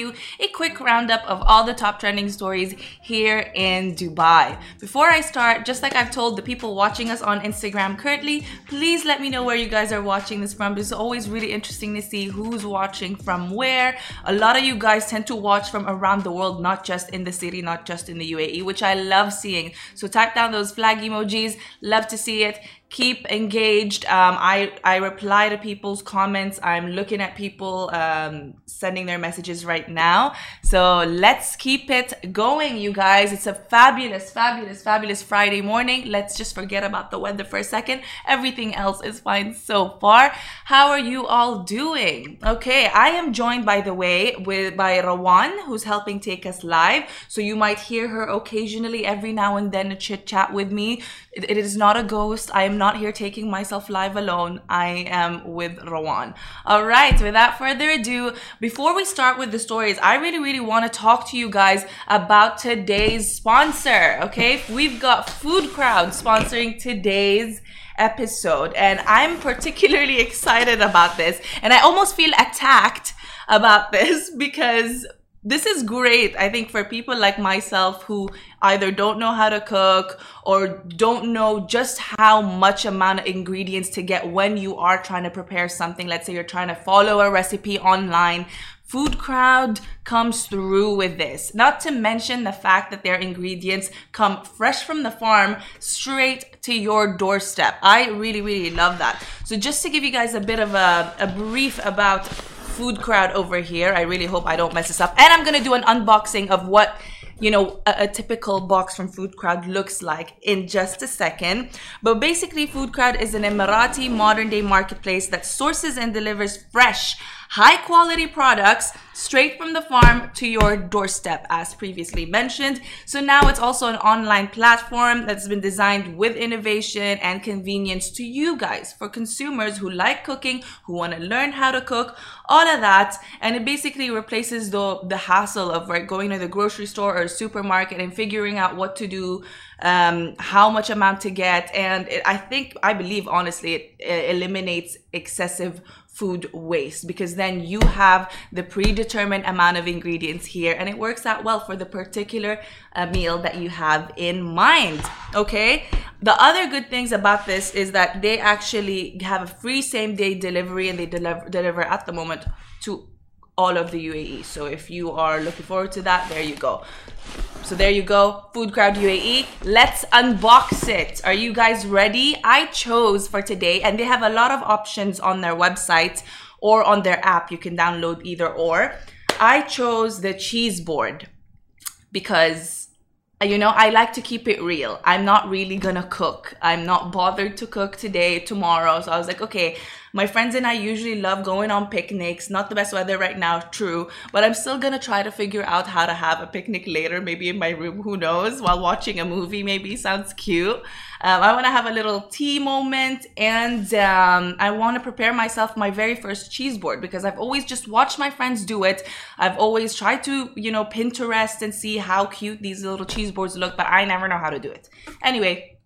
You a quick roundup of all the top trending stories here in Dubai. Before I start, just like I've told the people watching us on Instagram currently, please let me know where you guys are watching this from. It's always really interesting to see who's watching from where. A lot of you guys tend to watch from around the world, not just in the city, not just in the UAE, which I love seeing. So type down those flag emojis. Love to see it keep engaged. Um, I I reply to people's comments. I'm looking at people um, sending their messages right now. So let's keep it going, you guys. It's a fabulous, fabulous, fabulous Friday morning. Let's just forget about the weather for a second. Everything else is fine so far. How are you all doing? Okay, I am joined by the way with by Rawan, who's helping take us live. So you might hear her occasionally every now and then a chit chat with me. It, is not a ghost. I am not here taking myself live alone. I am with Rawan. All right, without further ado, before we start with the stories, I really, really want to talk to you guys about today's sponsor. Okay, we've got Food Crowd sponsoring today's episode, and I'm particularly excited about this. And I almost feel attacked about this because this is great i think for people like myself who either don't know how to cook or don't know just how much amount of ingredients to get when you are trying to prepare something. Let's say you're trying to follow a recipe online. Food crowd comes through with this. Not to mention the fact that their ingredients come fresh from the farm straight to your doorstep. I really really love that. So just to give you guys a bit of a, a brief about food crowd over here. I really hope I don't mess this up. And I'm gonna do an unboxing of what you know a, a, typical box from food crowd looks like in just a second but basically food crowd is an emirati modern day marketplace that sources and delivers fresh high quality products straight from the farm to your doorstep, as previously mentioned. So now it's also an online platform that's been designed with innovation and convenience to you guys for consumers who like cooking, who want to learn how to cook, all of that. And it basically replaces the, the hassle of right, going to the grocery store or supermarket and figuring out what to do, um, how much amount to get. And it, I think, I believe honestly, it, it eliminates excessive food waste because then you have the predetermined amount of ingredients here and it works out well for the particular uh, meal that you have in mind okay? The other good things about this is that they actually have a free same day delivery and they deliver deliver at the moment to all of the UAE. So if you are looking forward to that, there you go. So there you go, Food Crowd UAE. Let's unbox it. Are you guys ready? I chose for today, and they have a lot of options on their website or on their app. You can download either or. I chose the cheese board because uh, you know, I like to keep it real. I'm not really gonna cook. I'm not bothered to cook today, tomorrow. So I was like, okay, my friends and I usually love going on picnics. Not the best weather right now, true, but I'm still gonna try to figure out how to have a picnic later, maybe in my room, who knows, while watching a movie, maybe sounds cute. Um, I wanna have a little tea moment and um, I wanna prepare myself my very first cheese board because I've always just watched my friends do it. I've always tried to, you know, Pinterest and see how cute these little cheese boards look, but I never know how to do it. Anyway,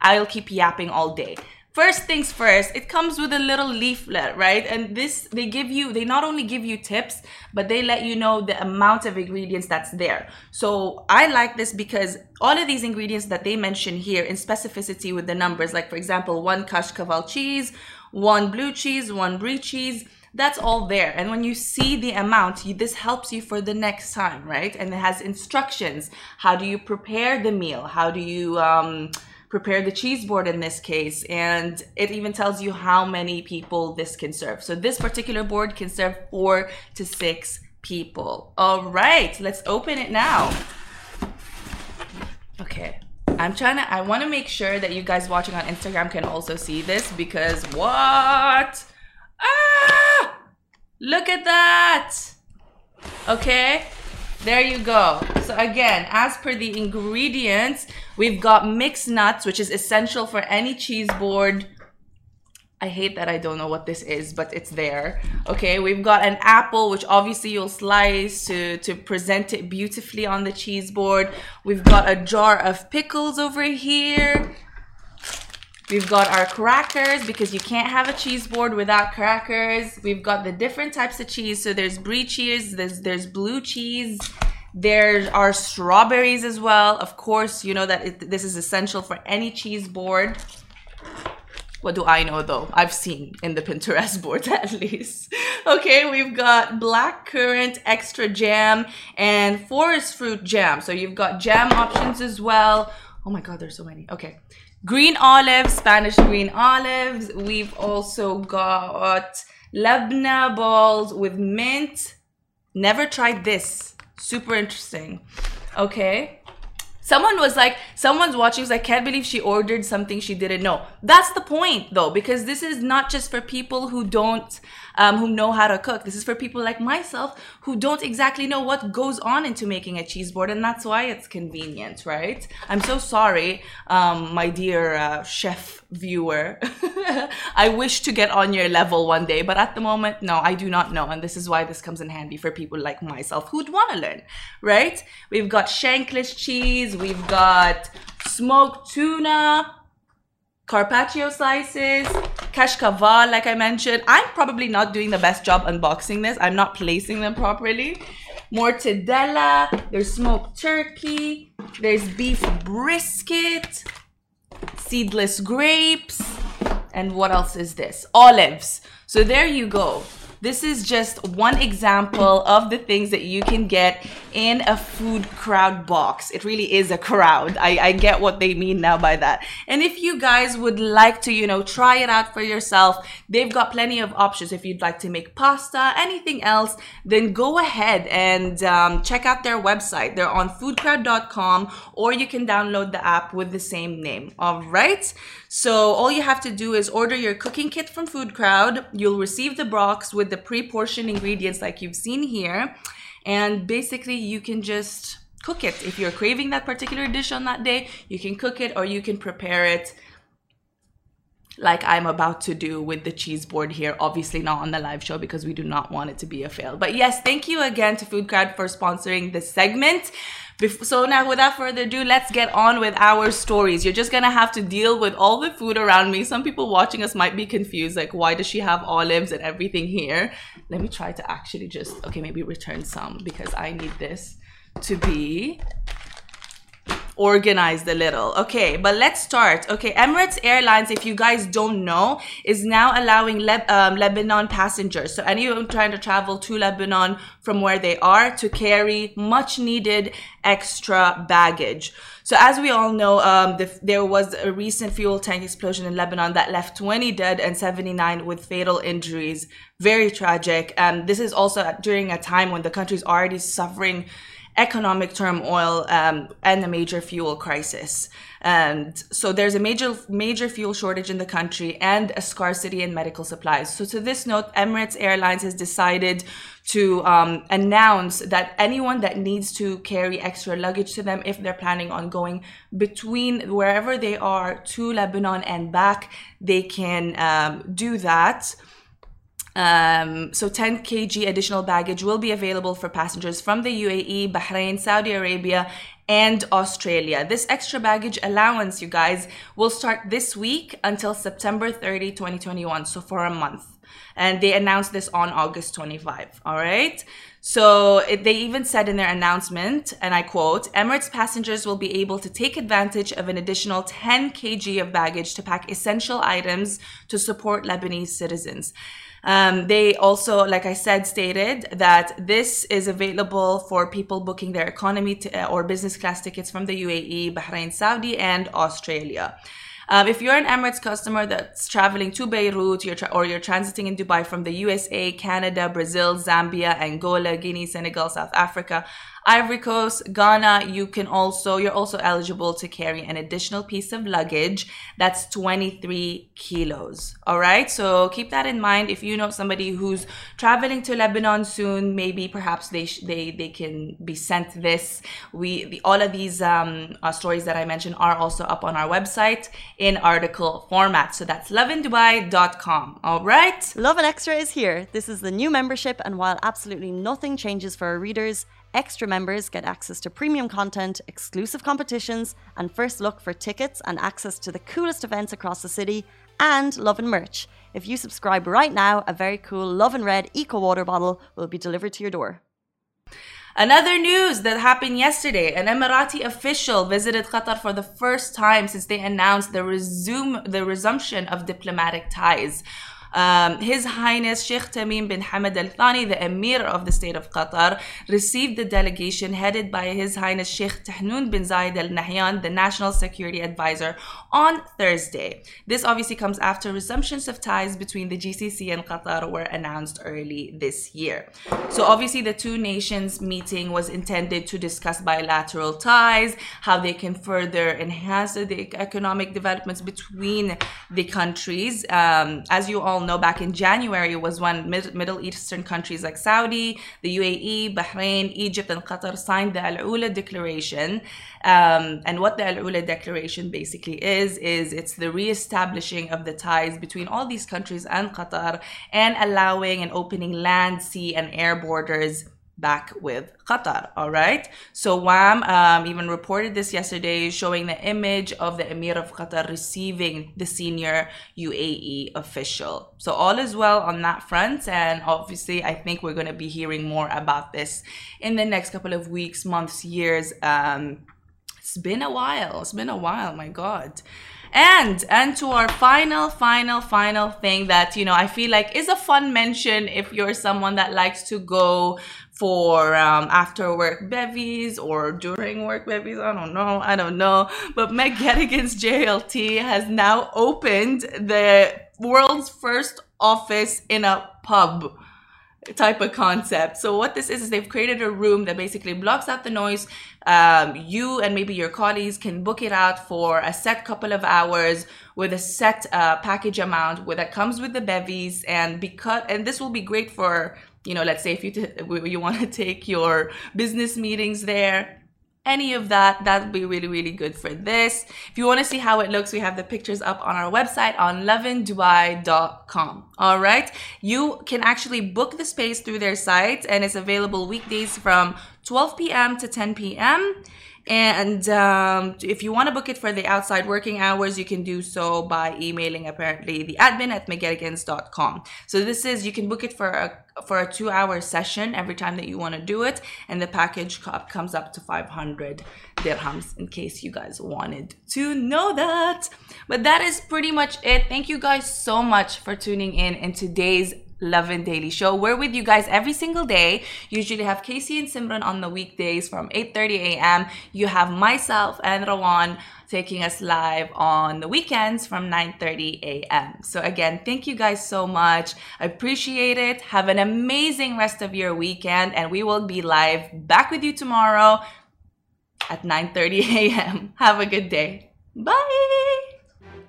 I'll keep yapping all day first things first it comes with a little leaflet right? And this they give you they not only give you tips but they let you know the amount of ingredients that's there. So i like this because all of these ingredients that they mention here in specificity with the numbers like for example one kashkaval cheese one blue cheese one brie cheese that's all there. And when you see the amount you, this helps you for the next time right? And it has instructions. How do you prepare the meal? How do you um, prepare the cheese board in this case and it even tells you how many people this can serve. So this particular board can serve four to six people. All right let's open it now. Okay i'm trying to i want to make sure that you guys watching on instagram can also see this because what? Ah! Look at that! Okay there you go. So again, as per the ingredients, we've got mixed nuts, which is essential for any cheese board. I hate that I don't know what this is, but it's there. Okay, we've got an apple, which obviously you'll slice to, to present it beautifully on the cheese board. We've got a jar of pickles over here. We've got our crackers because you can't have a cheese board without crackers. We've got the different types of cheese. So there's brie cheese, there's, there's blue cheese, there are strawberries as well. Of course, you know that it, this is essential for any cheese board. What do I know though? I've seen in the Pinterest board at least. Okay, we've got black currant extra jam and forest fruit jam. So you've got jam options as well. Oh my god, there's so many. Okay. Green olives, Spanish green olives. We've also got labna balls with mint. Never tried this. Super interesting. Okay. Someone was like, someone's watching, was like, can't believe she ordered something she didn't know. That's the point, though, because this is not just for people who don't, um, who know how to cook. This is for people like myself who don't exactly know what goes on into making a cheese board, and that's why it's convenient, right? I'm so sorry, um, my dear uh, chef viewer. I wish to get on your level one day, but at the moment, no, I do not know. And this is why this comes in handy for people like myself who'd want to learn, right? We've got shanklish cheese, we've got smoked tuna, carpaccio slices, kashkaval, like I mentioned. I'm probably not doing the best job unboxing this. I'm not placing them properly. Mortadella, there's smoked turkey, there's beef brisket, seedless grapes, and what else is this? Olives. So there you go. This is just one example of the things that you can get in a food crowd box. It really is a crowd. I, I get what they mean now by that. And if you guys would like to, you know, try it out for yourself, they've got plenty of options. If you'd like to make pasta, anything else, then go ahead and um, check out their website. They're on foodcrowd.com or you can download the app with the same name. All right. So all you have to do is order your cooking kit from Food Crowd. You'll receive the box with the pre-portioned ingredients like you've seen here. And basically you can just cook it. If you're craving that particular dish on that day, you can cook it or you can prepare it like I'm about to do with the cheese board here. Obviously not on the live show because we do not want it to be a fail. But yes, thank you again to Food Crowd for sponsoring this segment. So now, without further ado, let's get on with our stories. You're just gonna have to deal with all the food around me. Some people watching us might be confused, like, why does she have olives and everything here? Let me try to actually just, okay, maybe return some because I need this to be organized a little. Okay, but let's start. Okay, Emirates Airlines, if you guys don't know, is now allowing Le- um, Lebanon passengers, so anyone trying to travel to Lebanon from where they are, to carry much needed extra baggage. So as we all know, um, the, there was a recent fuel tank explosion in Lebanon that left 20 dead and 79 with fatal injuries. Very tragic. And this is also during a time when the country is already suffering economic turmoil um, and a major fuel crisis. And so there's a major, major fuel shortage in the country and a scarcity in medical supplies. So to this note, Emirates Airlines has decided to um, announce that anyone that needs to carry extra luggage to them, if they're planning on going between wherever they are to Lebanon and back, they can um, do that. Um, so 10 kg additional baggage will be available for passengers from the UAE, Bahrain, Saudi Arabia, and Australia. This extra baggage allowance, you guys, will start this week until September 30, 2021. So for a month. And they announced this on August 25. All right. So it, they even said in their announcement, and I quote, Emirates passengers will be able to take advantage of an additional 10 kg of baggage to pack essential items to support Lebanese citizens. Um, they also, like I said, stated that this is available for people booking their economy uh, or business class tickets from the UAE, Bahrain, Saudi, and Australia. Um, if you're an Emirates customer that's traveling to Beirut you're tra- or you're transiting in Dubai from the USA, Canada, Brazil, Zambia, Angola, Guinea, Senegal, South Africa, Ivory Coast, Ghana, you can also, you're also eligible to carry an additional piece of luggage that's 23 kilos. All right. So keep that in mind. If you know somebody who's traveling to Lebanon soon, maybe perhaps they, sh- they, they can be sent this. We, the, all of these um, uh, stories that I mentioned are also up on our website in article format. So that's lovindubai.com. All right. Lovin Extra is here. This is the new membership, and while absolutely nothing changes for our readers, extra members get access to premium content, exclusive competitions, and first look for tickets and access to the coolest events across the city, and Lovin merch. If you subscribe right now, a very cool Lovin Red Eco Water bottle will be delivered to your door. Another news that happened yesterday, an Emirati official visited Qatar for the first time since they announced the resume the resumption of diplomatic ties. Um, His Highness Sheikh Tamim bin Hamad Al Thani, the Emir of the state of Qatar, received the delegation headed by His Highness Sheikh Tahnoon bin Zayed Al Nahyan, the National Security Advisor, on Thursday. This obviously comes after resumptions of ties between the GCC and Qatar were announced early this year. So, obviously, the two nations meeting was intended to discuss bilateral ties, how they can further enhance the economic developments between the countries. Um, as you all know, back in January was when Mid- Middle Eastern countries like Saudi, the UAE, Bahrain, Egypt, and Qatar signed the Al Ula Declaration. Um, and what the Al Ula Declaration basically is, is it's the re-establishing of the ties between all these countries and Qatar and allowing and opening land, sea, and air borders back with Qatar. All right. So WAM um, even reported this yesterday, showing the image of the Emir of Qatar receiving the senior UAE official. So all is well on that front, and obviously, I think we're going to be hearing more about this in the next couple of weeks, months, years. Um, it's been a while. It's been a while. My God. And and to our final, final, final thing that you know I feel like is a fun mention if you're someone that likes to go for um, after work bevies or during work bevies. I don't know. I don't know. But McGettigan's JLT has now opened the world's first office in a pub type of concept. So what this is is they've created a room that basically blocks out the noise. Um, you and maybe your colleagues can book it out for a set couple of hours with a set uh, package amount where that comes with the bevies and because and this will be great for you know let's say if you t- you want to take your business meetings there any of that that would be really really good for this. If you want to see how it looks we have the pictures up on our website on lovindubai.com all right? You can actually book the space through their site and it's available weekdays from 12 p.m to 10 p.m and um, if you want to book it for the outside working hours, you can do so by emailing apparently the admin at mcgettigans.com. So this is, you can book it for a for a two hour session every time that you want to do it and the package comes up to 500 dirhams in case you guys wanted to know that but that is pretty much it thank you guys so much for tuning in in today's Lovin Daily Show. We're with you guys every single day. Usually have Casey and Simran on the weekdays from 8:30 a.m. You have myself and Rawan taking us live on the weekends from 9:30 a.m. So again, thank you guys so much. I appreciate it. Have an amazing rest of your weekend and we will be live back with you tomorrow at 9:30 a.m. Have a good day. Bye.